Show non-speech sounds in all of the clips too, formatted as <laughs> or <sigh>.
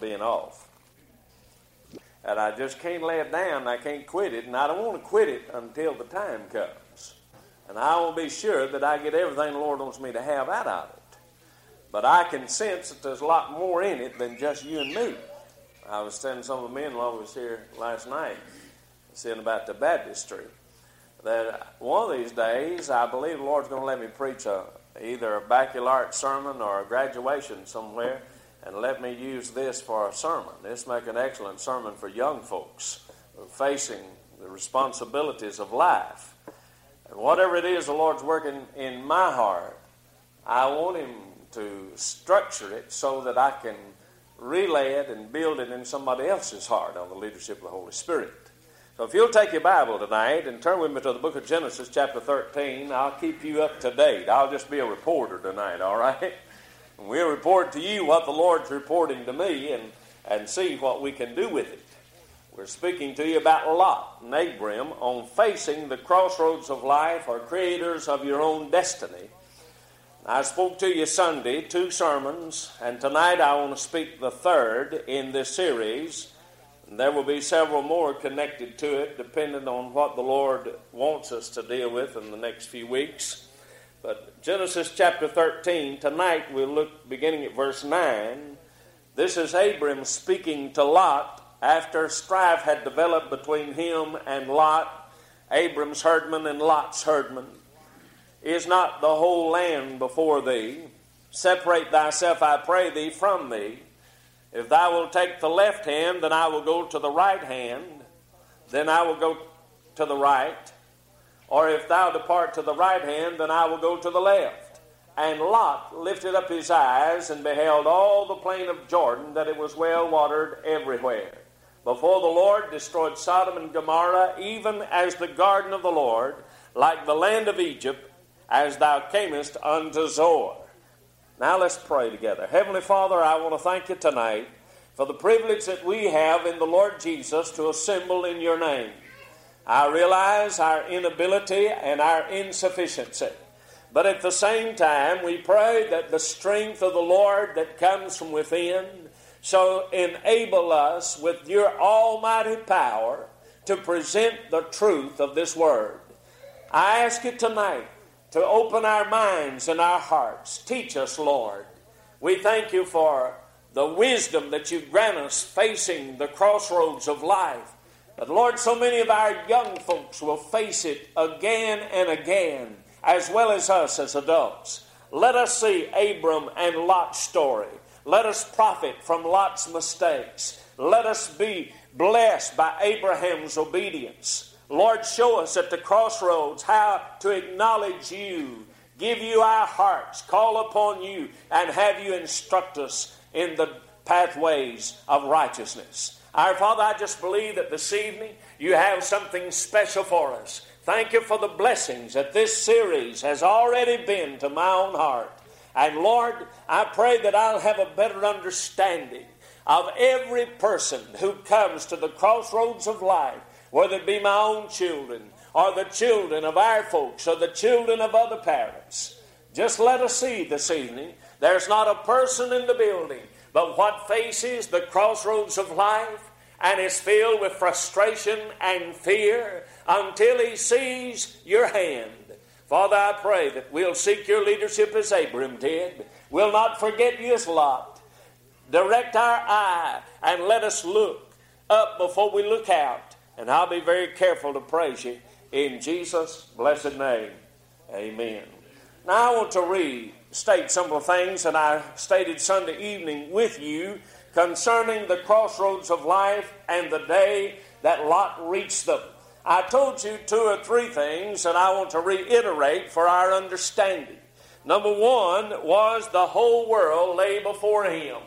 being off. And I just can't lay it down, I can't quit it, and I don't want to quit it until the time comes. And I to be sure that I get everything the Lord wants me to have out of it. But I can sense that there's a lot more in it than just you and me. I was telling some of the men while I was here last night, saying about the baptistry, that one of these days I believe the Lord's going to let me preach a, either a baccalaureate sermon or a graduation somewhere and let me use this for a sermon. This make an excellent sermon for young folks facing the responsibilities of life. And whatever it is the Lord's working in my heart, I want Him to structure it so that I can relay it and build it in somebody else's heart on the leadership of the Holy Spirit. So if you'll take your Bible tonight and turn with me to the book of Genesis, chapter 13, I'll keep you up to date. I'll just be a reporter tonight, all right? And we'll report to you what the Lord's reporting to me and, and see what we can do with it. We're speaking to you about Lot and Abram on facing the crossroads of life or creators of your own destiny. I spoke to you Sunday, two sermons, and tonight I want to speak the third in this series. There will be several more connected to it, depending on what the Lord wants us to deal with in the next few weeks. But Genesis chapter 13, tonight we'll look beginning at verse 9. This is Abram speaking to Lot after strife had developed between him and Lot, Abram's herdman and Lot's herdman. Is not the whole land before thee? Separate thyself, I pray thee, from me. If thou wilt take the left hand, then I will go to the right hand. Then I will go to the right. Or if thou depart to the right hand, then I will go to the left. And Lot lifted up his eyes and beheld all the plain of Jordan, that it was well watered everywhere. Before the Lord destroyed Sodom and Gomorrah, even as the garden of the Lord, like the land of Egypt, as thou camest unto Zoar. Now let's pray together. Heavenly Father, I want to thank you tonight for the privilege that we have in the Lord Jesus to assemble in your name. I realize our inability and our insufficiency. But at the same time, we pray that the strength of the Lord that comes from within shall enable us with your almighty power to present the truth of this word. I ask you tonight to open our minds and our hearts. Teach us, Lord. We thank you for the wisdom that you grant us facing the crossroads of life. But Lord, so many of our young folks will face it again and again, as well as us as adults. Let us see Abram and Lot's story. Let us profit from Lot's mistakes. Let us be blessed by Abraham's obedience. Lord, show us at the crossroads how to acknowledge you, give you our hearts, call upon you, and have you instruct us in the pathways of righteousness. Our Father, I just believe that this evening you have something special for us. Thank you for the blessings that this series has already been to my own heart. And Lord, I pray that I'll have a better understanding of every person who comes to the crossroads of life, whether it be my own children or the children of our folks or the children of other parents. Just let us see this evening there's not a person in the building but what faces the crossroads of life and is filled with frustration and fear until he sees your hand. Father, I pray that we'll seek your leadership as Abram did. We'll not forget you as Lot. Direct our eye and let us look up before we look out. And I'll be very careful to praise you in Jesus' blessed name. Amen. Now I want to read state some of the things that I stated Sunday evening with you concerning the crossroads of life and the day that Lot reached them. I told you two or three things that I want to reiterate for our understanding. Number one was the whole world lay before him.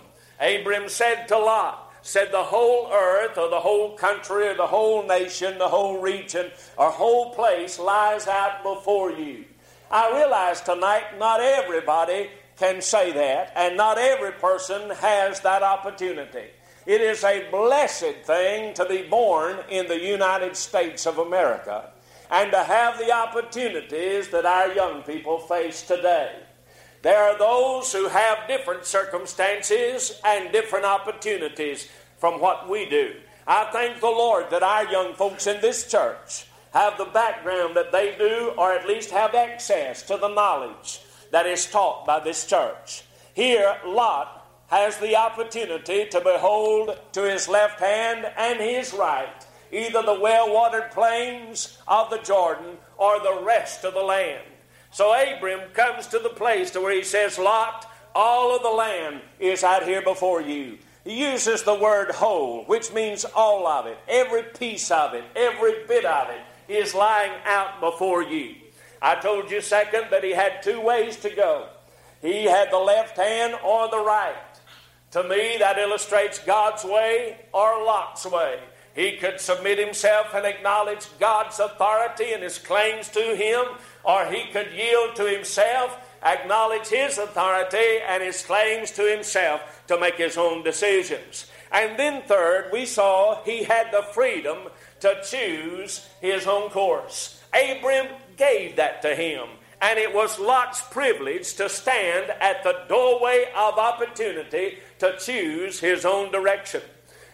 Abram said to Lot, said the whole earth or the whole country or the whole nation, the whole region or whole place lies out before you. I realize tonight not everybody can say that, and not every person has that opportunity. It is a blessed thing to be born in the United States of America and to have the opportunities that our young people face today. There are those who have different circumstances and different opportunities from what we do. I thank the Lord that our young folks in this church have the background that they do, or at least have access to the knowledge that is taught by this church. Here, Lot has the opportunity to behold to his left hand and his right either the well watered plains of the Jordan or the rest of the land. So Abram comes to the place to where he says, Lot, all of the land is out here before you. He uses the word whole, which means all of it, every piece of it, every bit of it is lying out before you. I told you second that he had two ways to go. He had the left hand or the right. To me, that illustrates God's way or Lot's way. He could submit himself and acknowledge God's authority and his claims to him, or he could yield to himself, acknowledge his authority and his claims to himself to make his own decisions. And then, third, we saw he had the freedom to choose his own course. Abram gave that to him. And it was Lot's privilege to stand at the doorway of opportunity to choose his own direction.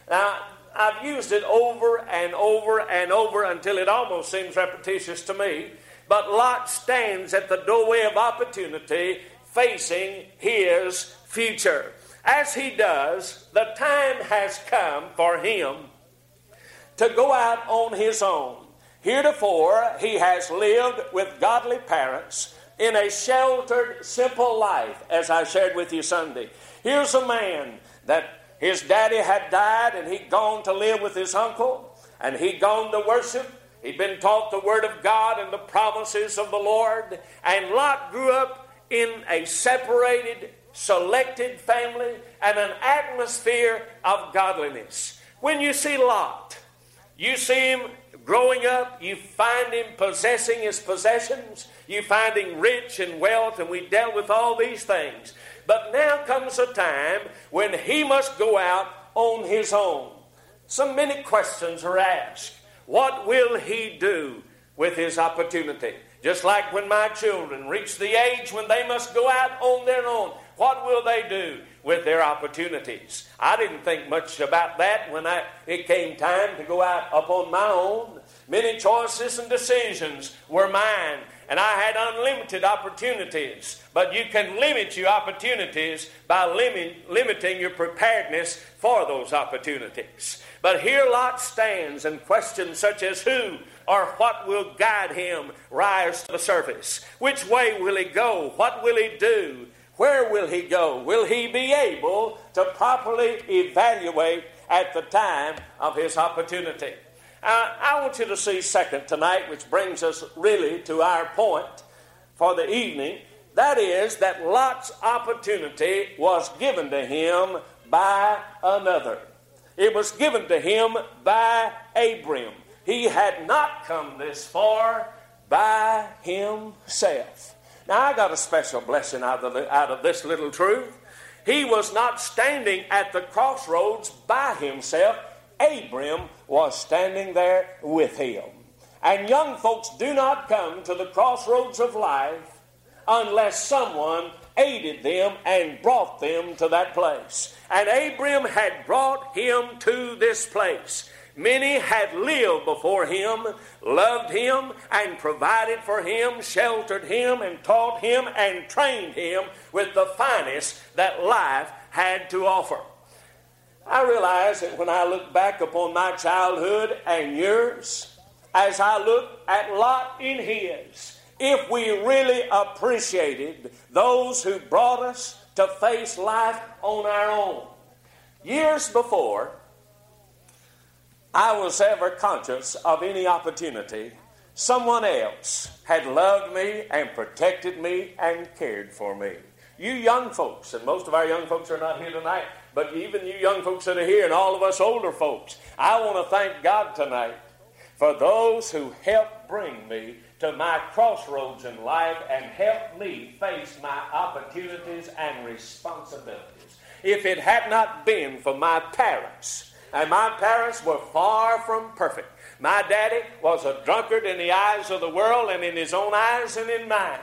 Now, I've used it over and over and over until it almost seems repetitious to me. But Lot stands at the doorway of opportunity facing his future. As he does, the time has come for him to go out on his own. Heretofore, he has lived with godly parents in a sheltered, simple life, as I shared with you Sunday. Here's a man that his daddy had died and he'd gone to live with his uncle and he'd gone to worship. He'd been taught the Word of God and the promises of the Lord. And Lot grew up in a separated, selected family and an atmosphere of godliness. When you see Lot, you see him growing up, you find him possessing his possessions, you find him rich in wealth, and we dealt with all these things. But now comes a time when he must go out on his own. So many questions are asked. What will he do with his opportunity? Just like when my children reach the age when they must go out on their own, what will they do with their opportunities? I didn't think much about that when I, it came time to go out upon my own. Many choices and decisions were mine and I had unlimited opportunities. But you can limit your opportunities by limit, limiting your preparedness for those opportunities. But here Lot stands and questions such as who or what will guide him rise to the surface? Which way will he go? What will he do? Where will he go? Will he be able to properly evaluate at the time of his opportunity? Uh, I want you to see second tonight, which brings us really to our point for the evening. That is, that Lot's opportunity was given to him by another. It was given to him by Abram. He had not come this far by himself. Now, I got a special blessing out of, the, out of this little truth. He was not standing at the crossroads by himself, Abram was standing there with him. And young folks do not come to the crossroads of life unless someone aided them and brought them to that place. And Abram had brought him to this place. Many had lived before him, loved him, and provided for him, sheltered him, and taught him, and trained him with the finest that life had to offer. I realize that when I look back upon my childhood and yours, as I look at Lot in his, if we really appreciated those who brought us to face life on our own. Years before I was ever conscious of any opportunity, someone else had loved me and protected me and cared for me. You young folks, and most of our young folks are not here tonight, but even you young folks that are here and all of us older folks, I want to thank God tonight for those who helped bring me to my crossroads in life and helped me face my opportunities and responsibilities. If it had not been for my parents, and my parents were far from perfect. My daddy was a drunkard in the eyes of the world and in his own eyes and in mine.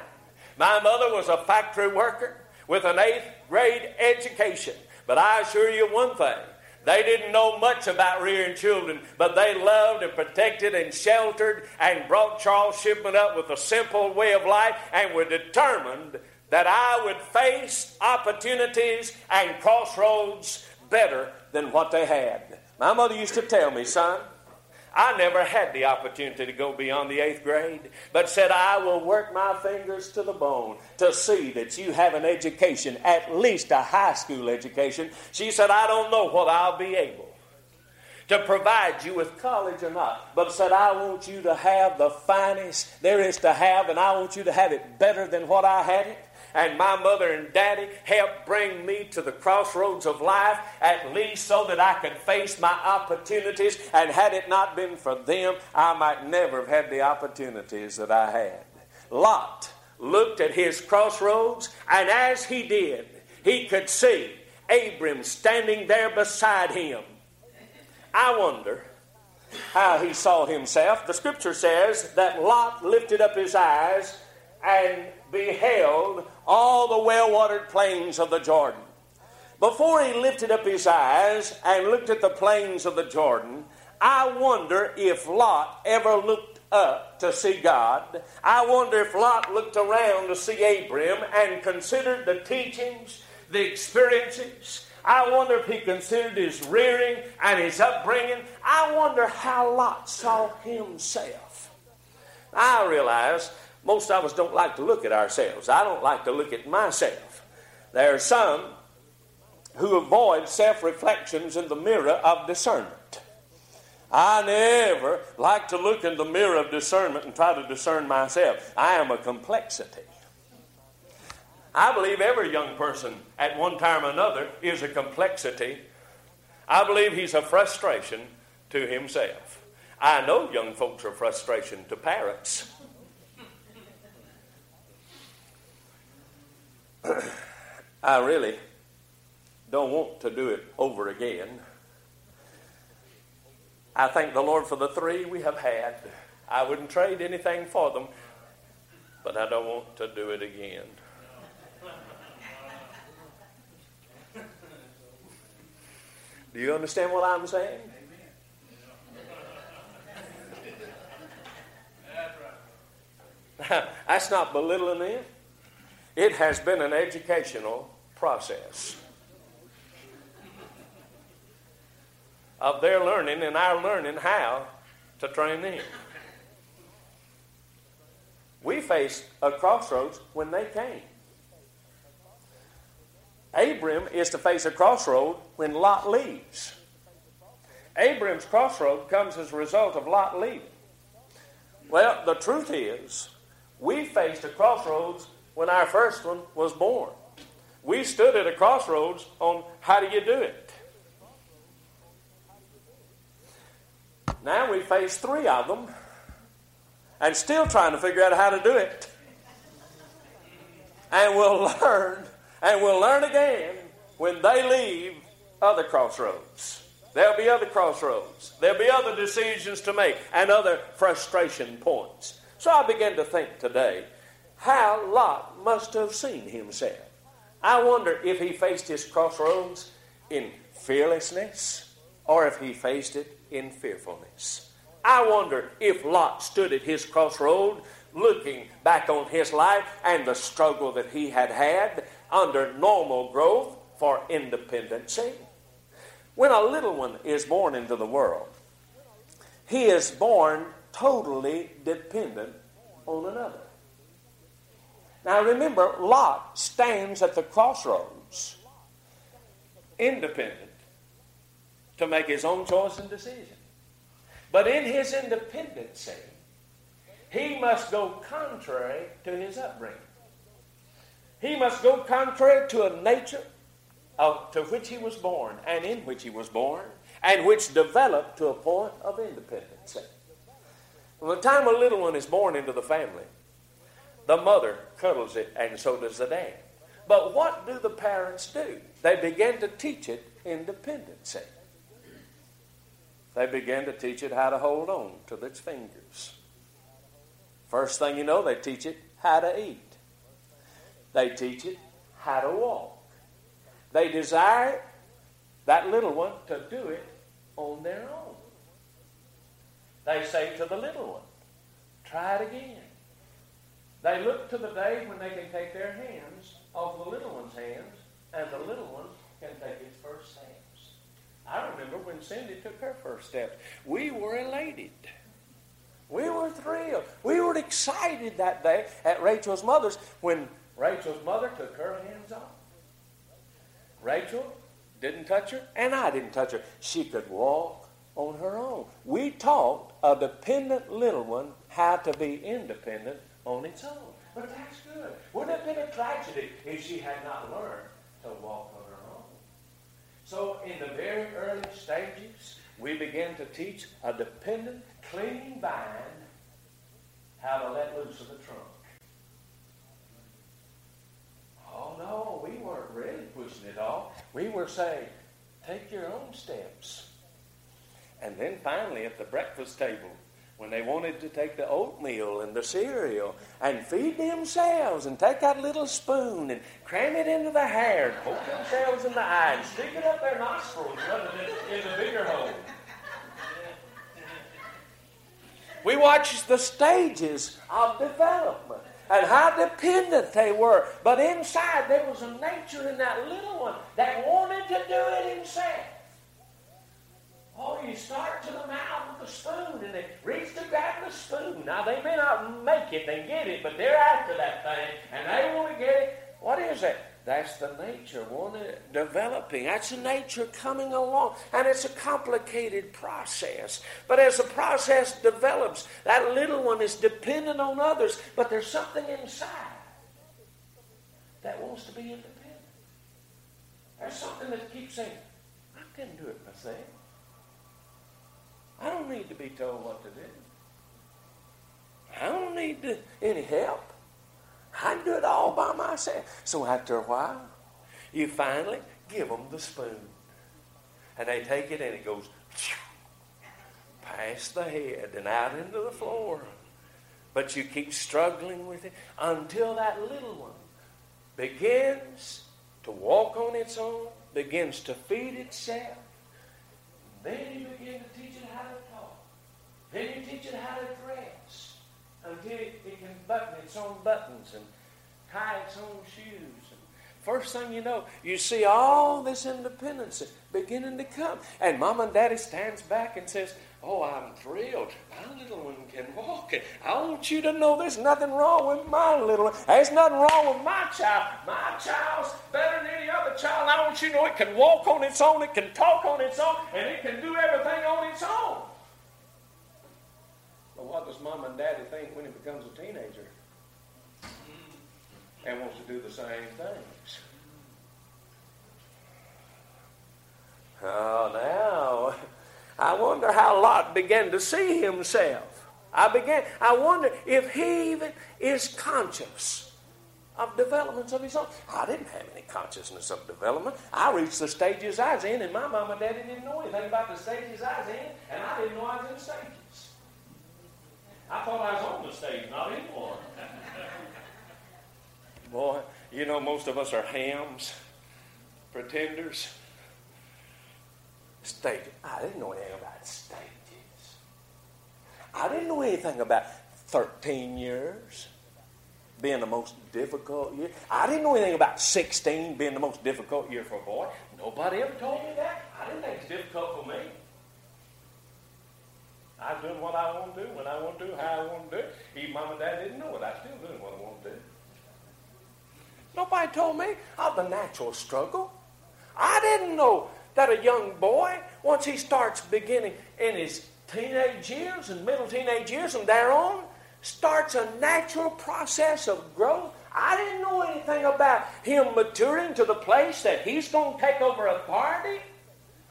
My mother was a factory worker with an eighth grade education. But I assure you one thing they didn't know much about rearing children, but they loved and protected and sheltered and brought Charles Shipman up with a simple way of life and were determined that I would face opportunities and crossroads better than what they had. My mother used to tell me, son, I never had the opportunity to go beyond the eighth grade, but said, I will work my fingers to the bone to see that you have an education, at least a high school education. She said, I don't know what I'll be able to provide you with college or not, but said, I want you to have the finest there is to have, and I want you to have it better than what I had it and my mother and daddy helped bring me to the crossroads of life, at least so that I could face my opportunities. And had it not been for them, I might never have had the opportunities that I had. Lot looked at his crossroads, and as he did, he could see Abram standing there beside him. I wonder how he saw himself. The scripture says that Lot lifted up his eyes and beheld all the well watered plains of the Jordan. Before he lifted up his eyes and looked at the plains of the Jordan, I wonder if Lot ever looked up to see God. I wonder if Lot looked around to see Abram and considered the teachings, the experiences. I wonder if he considered his rearing and his upbringing. I wonder how Lot saw himself. I realize most of us don't like to look at ourselves. I don't like to look at myself. There are some who avoid self reflections in the mirror of discernment. I never like to look in the mirror of discernment and try to discern myself. I am a complexity. I believe every young person at one time or another is a complexity. I believe he's a frustration to himself. I know young folks are frustration to parents. I really don't want to do it over again. I thank the Lord for the three we have had. I wouldn't trade anything for them, but I don't want to do it again. Do you understand what I'm saying? <laughs> That's not belittling them. It has been an educational process of their learning and our learning how to train them. We faced a crossroads when they came. Abram is to face a crossroad when Lot leaves. Abram's crossroad comes as a result of Lot leaving. Well, the truth is, we faced a crossroads when our first one was born. We stood at a crossroads on how do you do it. Now we face three of them and still trying to figure out how to do it. And we'll <laughs> learn, and we'll learn again when they leave other crossroads. There'll be other crossroads. There'll be other decisions to make and other frustration points. So I began to think today how Lot must have seen himself. I wonder if he faced his crossroads in fearlessness or if he faced it in fearfulness. I wonder if Lot stood at his crossroad looking back on his life and the struggle that he had had under normal growth for independency. When a little one is born into the world, he is born totally dependent on another. Now remember, Lot stands at the crossroads, independent, to make his own choice and decision. But in his independency, he must go contrary to his upbringing. He must go contrary to a nature of, to which he was born and in which he was born and which developed to a point of independency. From the time a little one is born into the family, the mother cuddles it, and so does the dad. But what do the parents do? They begin to teach it independency. They begin to teach it how to hold on to its fingers. First thing you know, they teach it how to eat. They teach it how to walk. They desire that little one to do it on their own. They say to the little one, try it again. They look to the day when they can take their hands off the little one's hands and the little one can take its first steps. I remember when Cindy took her first steps. We were elated. We were thrilled. We were excited that day at Rachel's mother's when Rachel's mother took her hands off. Rachel didn't touch her, and I didn't touch her. She could walk on her own. We taught a dependent little one how to be independent on its own. But that's good. Wouldn't have been a tragedy if she had not learned to walk on her own? So, in the very early stages, we began to teach a dependent, clinging bind how to let loose of the trunk. Oh, no, we weren't really pushing it off. We were saying, take your own steps. And then finally, at the breakfast table, when they wanted to take the oatmeal and the cereal and feed themselves and take that little spoon and cram it into the hair and poke themselves in the eye and stick it up their nostrils rather than in the bigger hole. We watched the stages of development and how dependent they were. But inside there was a nature in that little one that wanted to do it himself. Oh, you start to the mouth with a spoon and they reach to grab the spoon. Now, they may not make it they get it, but they're after that thing and they want to get it. What is it? That's the nature one developing. That's the nature coming along. And it's a complicated process. But as the process develops, that little one is dependent on others, but there's something inside that wants to be independent. There's something that keeps saying, I can do it myself. I don't need to be told what to do. I don't need to, any help. I can do it all by myself. So after a while, you finally give them the spoon. And they take it and it goes past the head and out into the floor. But you keep struggling with it until that little one begins to walk on its own, begins to feed itself. Then you begin to teach it. Then you teach it how to dress until it, it can button its own buttons and tie its own shoes. And first thing you know, you see all this independence beginning to come. And mom and daddy stands back and says, Oh, I'm thrilled. My little one can walk. I want you to know there's nothing wrong with my little one. There's nothing wrong with my child. My child's better than any other child. I want you to know it can walk on its own, it can talk on its own, and it can do everything on its own. What does mom and daddy think when he becomes a teenager? And wants to do the same things. Oh, now, I wonder how Lot began to see himself. I began, I wonder if he even is conscious of developments of his own. I didn't have any consciousness of development. I reached the stages I was in, and my mom and daddy didn't know anything about the stages I was in, and I didn't know I was in stages. I thought I was on the stage, not one. <laughs> Boy, you know, most of us are hams, pretenders. Stages. I didn't know anything about stages. I didn't know anything about 13 years being the most difficult year. I didn't know anything about 16 being the most difficult year for a boy. Nobody ever told me that. I didn't think it's difficult for me. I was doing what I want to do when I want to do, how I want to do. Even mom and dad didn't know it. I still doing what I want to do. Nobody told me of the natural struggle. I didn't know that a young boy, once he starts beginning in his teenage years and middle teenage years and thereon, starts a natural process of growth. I didn't know anything about him maturing to the place that he's going to take over authority.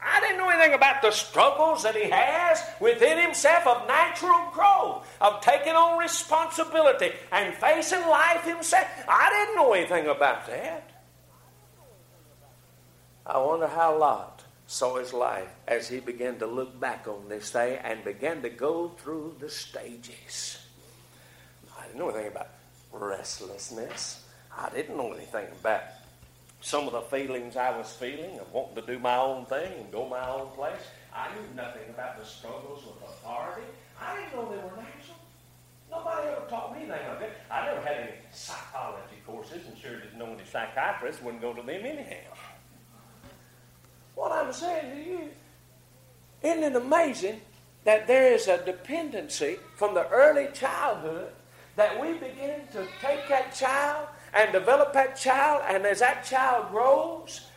I didn't know anything about the struggles that he has within himself of natural growth, of taking on responsibility and facing life himself. I didn't know anything about that. I wonder how Lot saw his life as he began to look back on this thing and began to go through the stages. I didn't know anything about restlessness. I didn't know anything about some of the feelings I was feeling of wanting to do my own thing and go my own place. I knew nothing about the struggles with authority. I didn't know they were natural. Nobody ever taught me anything like that. I never had any psychology courses and sure didn't know any psychiatrists wouldn't go to them anyhow. What I'm saying to you, isn't it amazing that there is a dependency from the early childhood that we begin to take that child and develop that child, and as that child grows,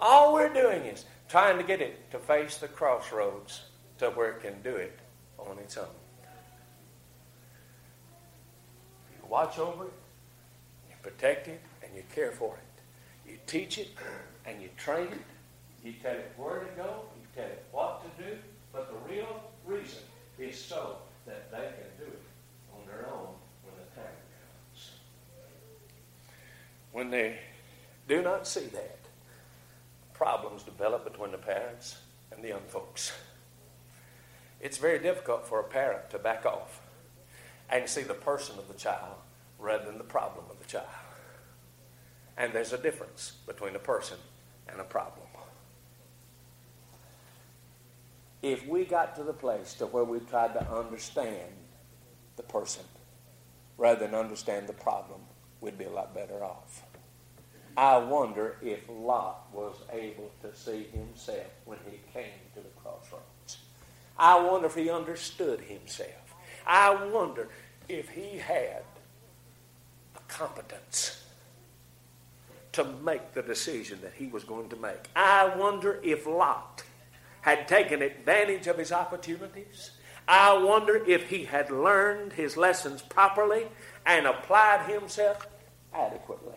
all we're doing is trying to get it to face the crossroads to where it can do it on its own. You watch over it, you protect it, and you care for it. You teach it, and you train it. You tell it where to go, you tell it what to do, but the real reason is so that they can do it on their own when the time comes. When they do not see that, problems develop between the parents and the young folks. It's very difficult for a parent to back off and see the person of the child rather than the problem of the child. And there's a difference between a person and a problem. If we got to the place to where we tried to understand the person rather than understand the problem, we'd be a lot better off. I wonder if Lot was able to see himself when he came to the crossroads. I wonder if he understood himself. I wonder if he had the competence to make the decision that he was going to make. I wonder if Lot had taken advantage of his opportunities. I wonder if he had learned his lessons properly and applied himself adequately.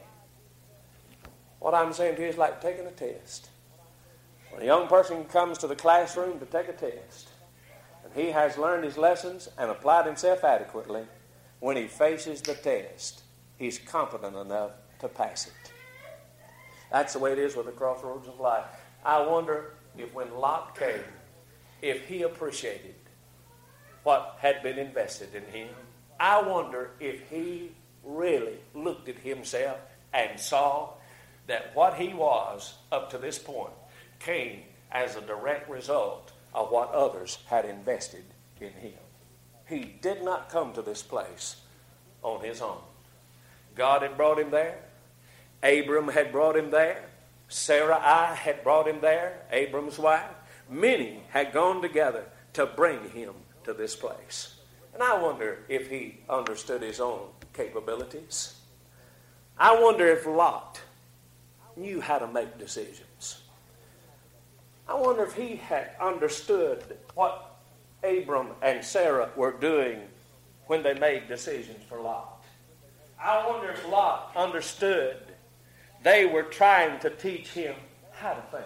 What I'm saying to you is like taking a test. When a young person comes to the classroom to take a test, and he has learned his lessons and applied himself adequately, when he faces the test, he's competent enough to pass it. That's the way it is with the crossroads of life. I wonder if when Lot came, if he appreciated what had been invested in him. I wonder if he really looked at himself and saw that what he was up to this point came as a direct result of what others had invested in him. He did not come to this place on his own. God had brought him there. Abram had brought him there. Sarai had brought him there, Abram's wife. Many had gone together to bring him to this place. And I wonder if he understood his own capabilities. I wonder if Lot knew how to make decisions. I wonder if he had understood what Abram and Sarah were doing when they made decisions for Lot. I wonder if Lot understood they were trying to teach him how to think.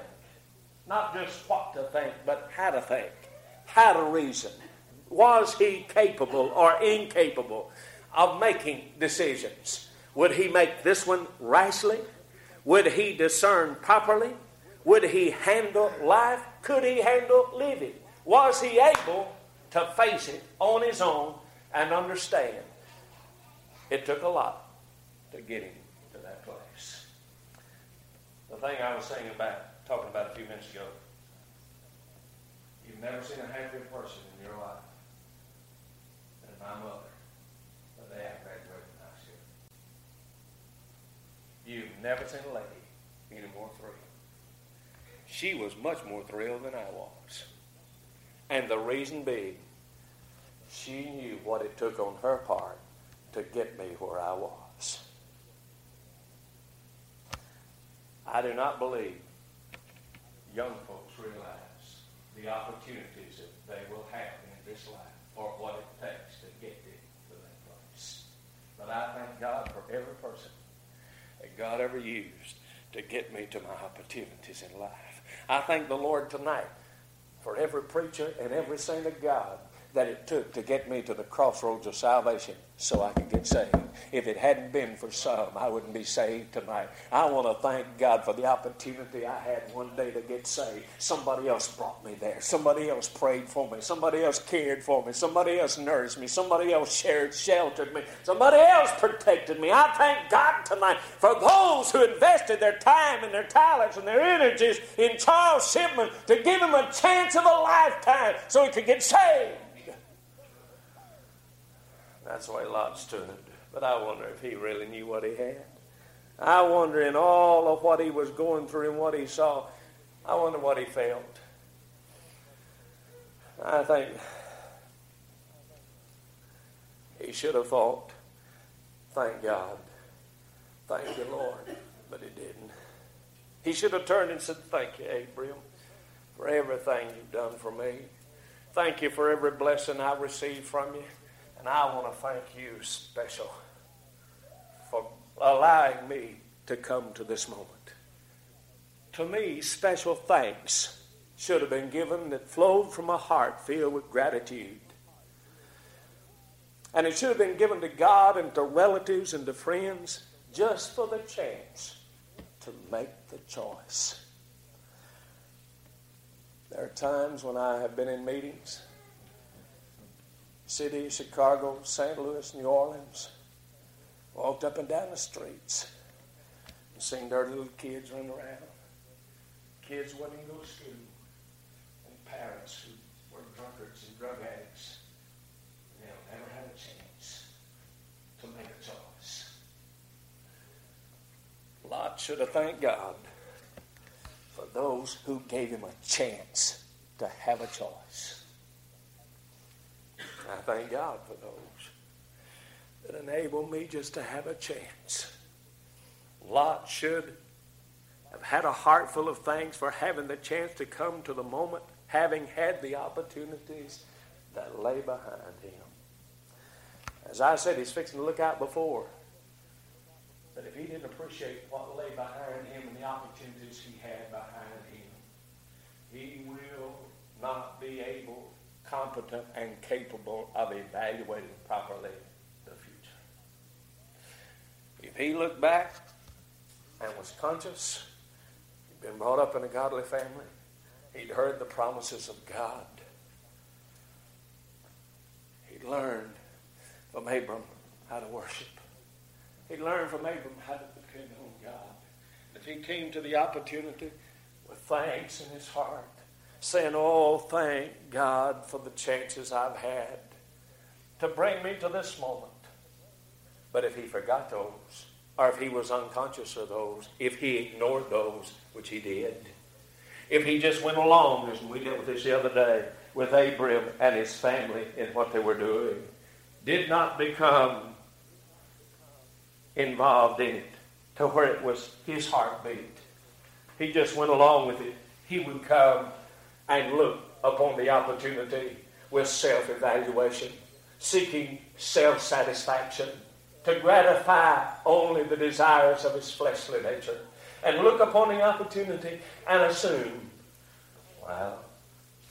Not just what to think, but how to think, how to reason. Was he capable or incapable of making decisions? Would he make this one rashly? Would he discern properly? Would he handle life? Could he handle living? Was he able to face it on his own and understand? It took a lot to get him to that place. The thing I was saying about, talking about a few minutes ago, you've never seen a happier person in your life my mother the day I graduated high school. You've never seen a lady any more thrilled. She was much more thrilled than I was. And the reason being, she knew what it took on her part to get me where I was. I do not believe young folks realize the opportunities that they will have in this life or what it takes to get them to that place. But I thank God for every person that God ever used to get me to my opportunities in life. I thank the Lord tonight for every preacher and every saint of God that it took to get me to the crossroads of salvation so I could get saved. If it hadn't been for some, I wouldn't be saved tonight. I want to thank God for the opportunity I had one day to get saved. Somebody else brought me there. Somebody else prayed for me. Somebody else cared for me. Somebody else nourished me. Somebody else shared, sheltered me. Somebody else protected me. I thank God tonight for those who invested their time and their talents and their energies in Charles Shipman to give him a chance of a lifetime so he could get saved. That's why a Lot stood. But I wonder if he really knew what he had. I wonder in all of what he was going through and what he saw, I wonder what he felt. I think he should have thought, thank God, thank the Lord, but he didn't. He should have turned and said, thank you, Abram, for everything you've done for me. Thank you for every blessing I received from you. And I want to thank you special for allowing me to come to this moment. To me, special thanks should have been given that flowed from a heart filled with gratitude. And it should have been given to God and to relatives and to friends just for the chance to make the choice. There are times when I have been in meetings city, Chicago, St. Louis, New Orleans. Walked up and down the streets and seen their little kids run around. Kids wouldn't go to school. And parents who were drunkards and drug addicts. Know, never had a chance to make a choice. Lot should have thanked God for those who gave him a chance to have a choice. I thank God for those that enable me just to have a chance. Lot should have had a heart full of thanks for having the chance to come to the moment, having had the opportunities that lay behind him. As I said, he's fixing to look out before. But if he didn't appreciate what lay behind him and the opportunities he had behind him, he will not be able competent and capable of evaluating properly the future. If he looked back and was conscious, he'd been brought up in a godly family, he'd heard the promises of God, he'd learned from Abram how to worship. He'd learned from Abram how to depend on God. If he came to the opportunity with thanks in his heart, saying, Oh, thank God for the chances I've had to bring me to this moment. But if he forgot those, or if he was unconscious of those, if he ignored those, which he did, if he just went along, as we did with this the other day, with Abram and his family and what they were doing, did not become involved in it to where it was his heartbeat. He just went along with it. He would come and look upon the opportunity with self evaluation, seeking self satisfaction, to gratify only the desires of his fleshly nature, and look upon the opportunity and assume, well,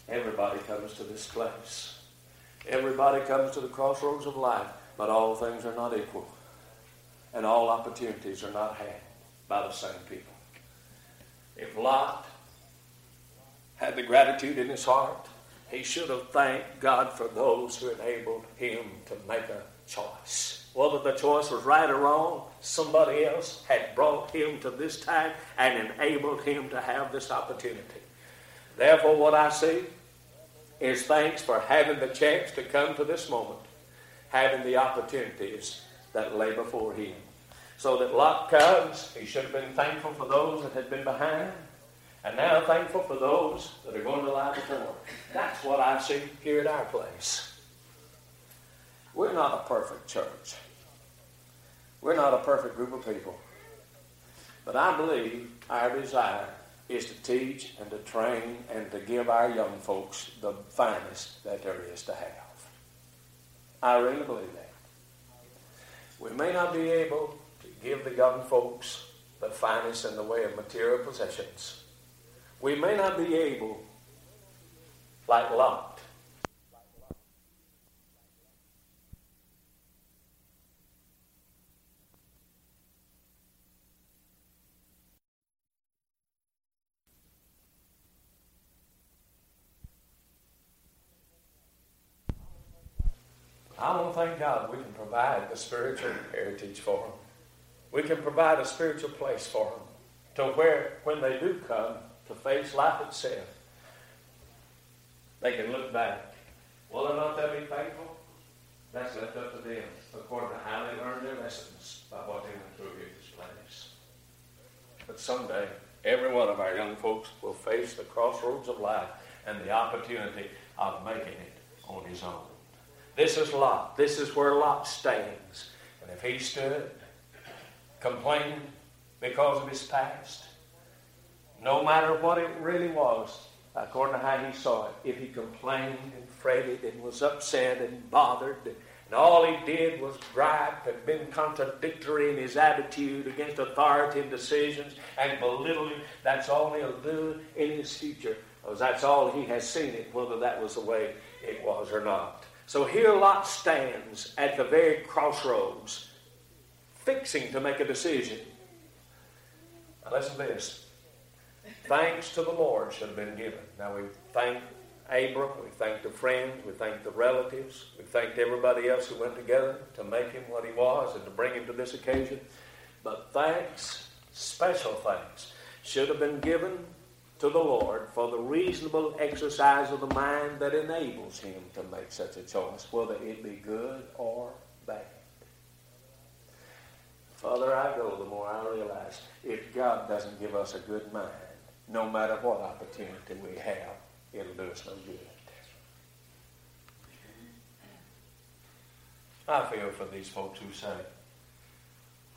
everybody comes to this place. Everybody comes to the crossroads of life, but all things are not equal, and all opportunities are not had by the same people. If Lot had the gratitude in his heart, he should have thanked God for those who enabled him to make a choice. Whether the choice was right or wrong, somebody else had brought him to this time and enabled him to have this opportunity. Therefore, what I see is thanks for having the chance to come to this moment, having the opportunities that lay before him. So that Lot comes, he should have been thankful for those that had been behind and now thankful for those that are going to lie before. That's what I see here at our place. We're not a perfect church. We're not a perfect group of people. But I believe our desire is to teach and to train and to give our young folks the finest that there is to have. I really believe that. We may not be able to give the young folks the finest in the way of material possessions we may not be able, like Lot, I don't thank God we can provide the spiritual heritage for them. We can provide a spiritual place for them to where, when they do come, to face life itself, they can look back. Will or not they be faithful? That's left up to them, according to how they learned their lessons by what they went through here this place. But someday, every one of our young folks will face the crossroads of life and the opportunity of making it on his own. This is Lot. This is where Lot stands. And if he stood complaining because of his past, no matter what it really was, according to how he saw it, if he complained and fretted and was upset and bothered, and all he did was gripe and been contradictory in his attitude against authority and decisions and belittling, that's all he'll do in his future. Because that's all he has seen it, whether that was the way it was or not. So here Lot stands at the very crossroads, fixing to make a decision. Now listen to this. Thanks to the Lord should have been given. Now we thank Abram, we thank the friends, we thank the relatives, we thanked everybody else who went together to make him what he was and to bring him to this occasion. But thanks, special thanks, should have been given to the Lord for the reasonable exercise of the mind that enables him to make such a choice, whether it be good or bad. The further I go, the more I realize if God doesn't give us a good mind, no matter what opportunity we have, it'll do us no good. I feel for these folks who say,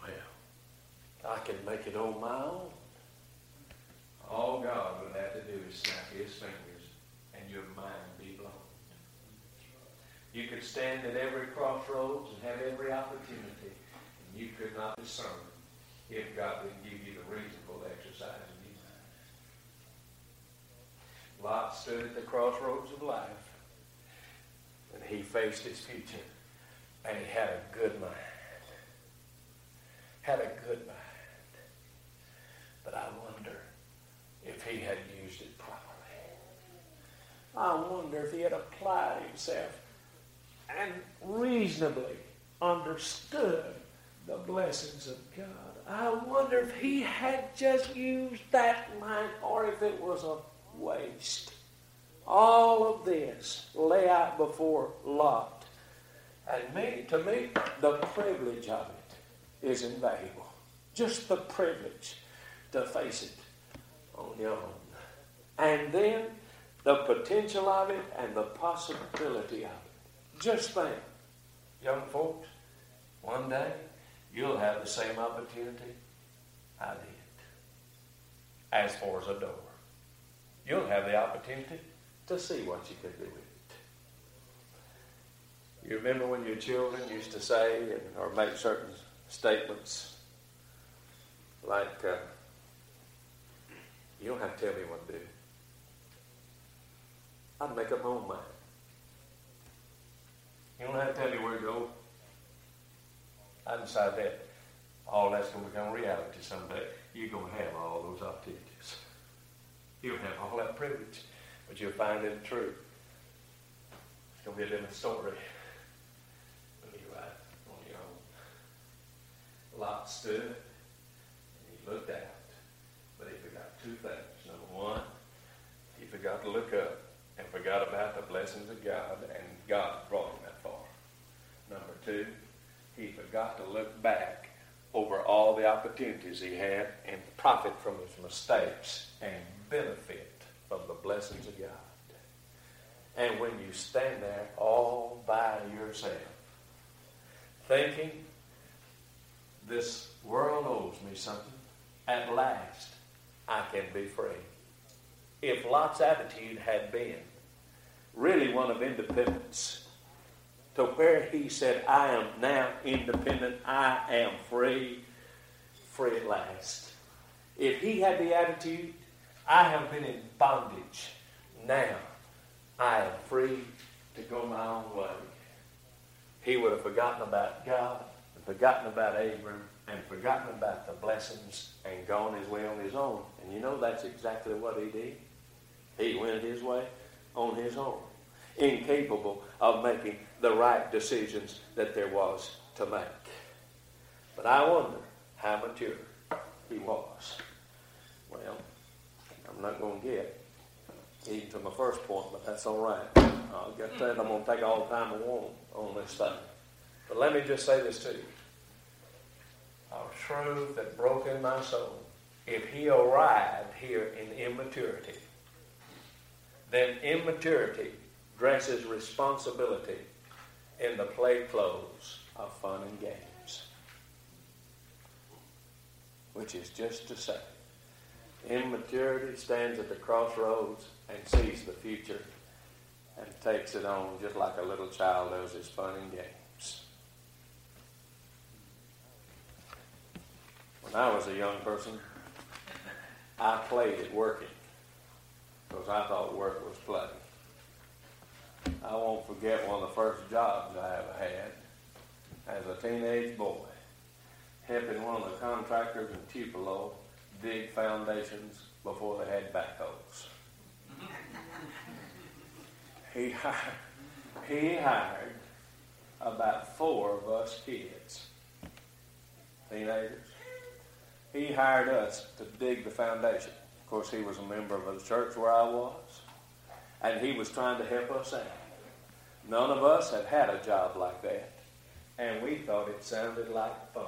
well, I can make it on my own. All God would have to do is snap his fingers and your mind be blown. You could stand at every crossroads and have every opportunity, you could not discern if God didn't give you the reasonable exercise of your mind. Lot stood at the crossroads of life, and he faced his future, and he had a good mind. Had a good mind. But I wonder if he had used it properly. I wonder if he had applied himself and reasonably understood the blessings of God. I wonder if he had just used that mind or if it was a waste. All of this lay out before Lot. And me, to me, the privilege of it is invaluable. Just the privilege to face it on your own. And then the potential of it and the possibility of it. Just think, young folks, one day you'll have the same opportunity I did. As far as a door, you'll have the opportunity to see what you can do with it. You remember when your children used to say and, or make certain statements like, uh, you don't have to tell me what to do. I'd make up my own mind. You don't have to tell me where to go. I decide that all that's going to become reality someday. You're going to have all those opportunities. You'll have all that privilege, but you'll find it true. It's going to be a different story when you uh, ride on your own. Um, Lot stood and he looked out but he forgot two things. Number one, he forgot to look up and forgot about the blessings of God, and God brought him that far. Number two, he forgot to look back over all the opportunities he had and profit from his mistakes and benefit from the blessings of God. And when you stand there all by yourself, thinking, this world owes me something, at last I can be free. If Lot's attitude had been really one of independence, to where he said, I am now independent, I am free, free at last. If he had the attitude, I have been in bondage, now I am free to go my own way, he would have forgotten about God forgotten about Abram and forgotten about the blessings and gone his way on his own. And you know that's exactly what he did. He went his way on his own. incapable of making the right decisions that there was to make. But I wonder how mature he was. Well, I'm not going to get even to my first point, but that's all right. I'll get that. I'm going to take all the time I want on this thing. But let me just say this to you. A truth that broke in my soul. If he arrived here in immaturity, then immaturity dresses responsibility in the play clothes of fun and games. Which is just to say, immaturity stands at the crossroads and sees the future and takes it on just like a little child does his fun and games. When I was a young person, I played at working because I thought work was play. I won't forget one of the first jobs I ever had as a teenage boy, helping one of the contractors in Tupelo dig foundations before they had backhoes. he <laughs> hired, he hired about four of us kids, teenagers. He hired us to dig the foundation. Of course, he was a member of the church where I was, and he was trying to help us out. None of us had had a job like that, and we thought it sounded like fun.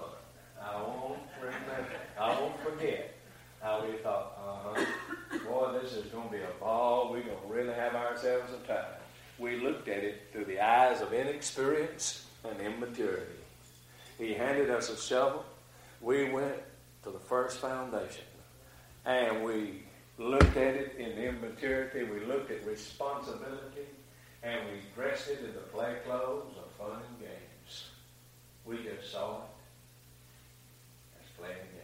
I won't remember, I won't forget how we thought, uh-huh, boy, this is going to be a ball. We're going to really have ourselves a time. We looked at it through the eyes of inexperience and immaturity. He handed us a shovel. We went to the first foundation, and we looked at it in immaturity. We looked at responsibility and we dressed it in the play clothes of fun and games. We just saw it as playing a game.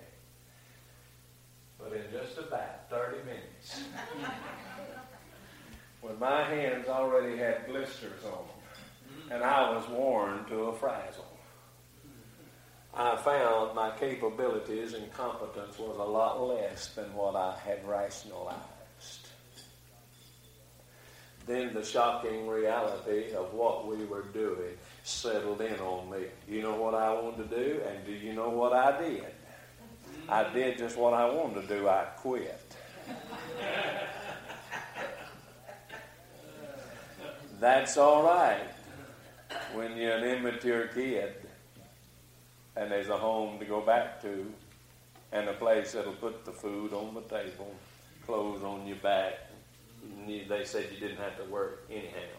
But in just about 30 minutes, <laughs> when my hands already had blisters on them, and I was worn to a frazzle, I found my capabilities and competence was a lot less than what I had rationalized then the shocking reality of what we were doing settled in on me. You know what I wanted to do, and do you know what I did? I did just what I wanted to do. I quit. That's all right when you're an immature kid and there's a home to go back to and a place that'll put the food on the table, clothes on your back, they said you didn't have to work anyhow.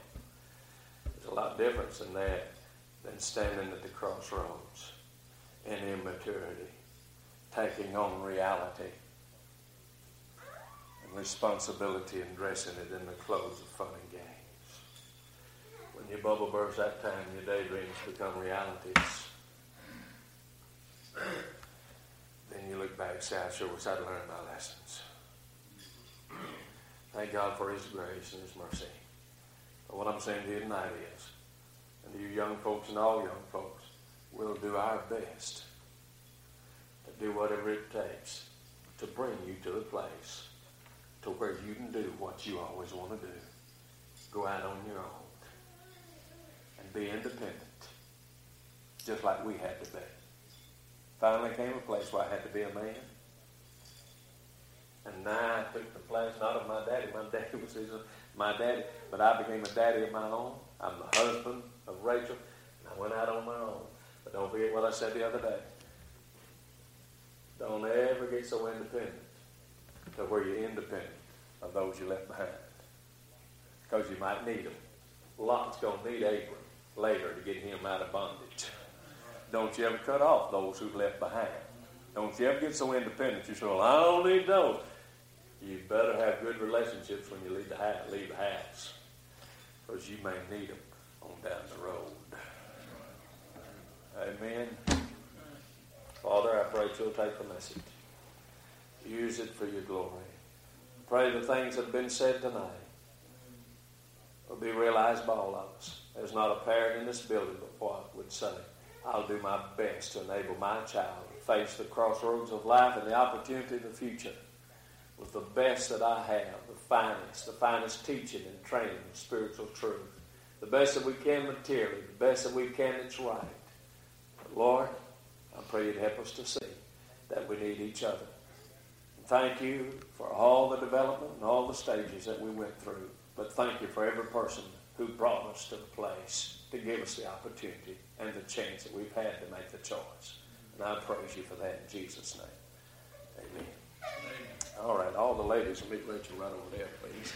There's a lot difference in that than standing at the crossroads in immaturity, taking on reality and responsibility and dressing it in the clothes of fun and games. When your bubble bursts that time, your daydreams become realities. then you look back and say, I sure wish I'd learned my lessons. Thank God for His grace and His mercy. But what I'm saying to you tonight is, and to you young folks and all young folks, we'll do our best to do whatever it takes to bring you to the place to where you can do what you always want to do. Go out on your own and be independent, just like we had to be. Finally came a place where I had to be a man and I took the place not of my daddy. My <laughs> daddy was his, my daddy, but I became a daddy of my own. I'm the husband of Rachel, and I went out on my own. But don't forget what I said the other day. Don't ever get so independent to where you're independent of those you left behind. Because you might need them. Lot's going to need Abram later to get him out of bondage. Don't you ever cut off those who've left behind. Don't you ever get so independent you say, well, I don't need those you better have good relationships when you leave the house, leave the because you may need them on down the road. Amen. Father, I pray you'll take the message. Use it for your glory. Pray the things that have been said tonight will be realized by all of us. There's not a parent in this building but what would say, I'll do my best to enable my child to face the crossroads of life and the opportunity of the future with the best that I have, the finest, the finest teaching and training of spiritual truth, the best that we can materially, the best that we can that's right. But Lord, I pray you'd help us to see that we need each other. And thank you for all the development and all the stages that we went through. But thank you for every person who brought us to the place to give us the opportunity and the chance that we've had to make the choice. And I praise you for that in Jesus' name. Amen. All right, all the ladies will meet Rachel right over there, please.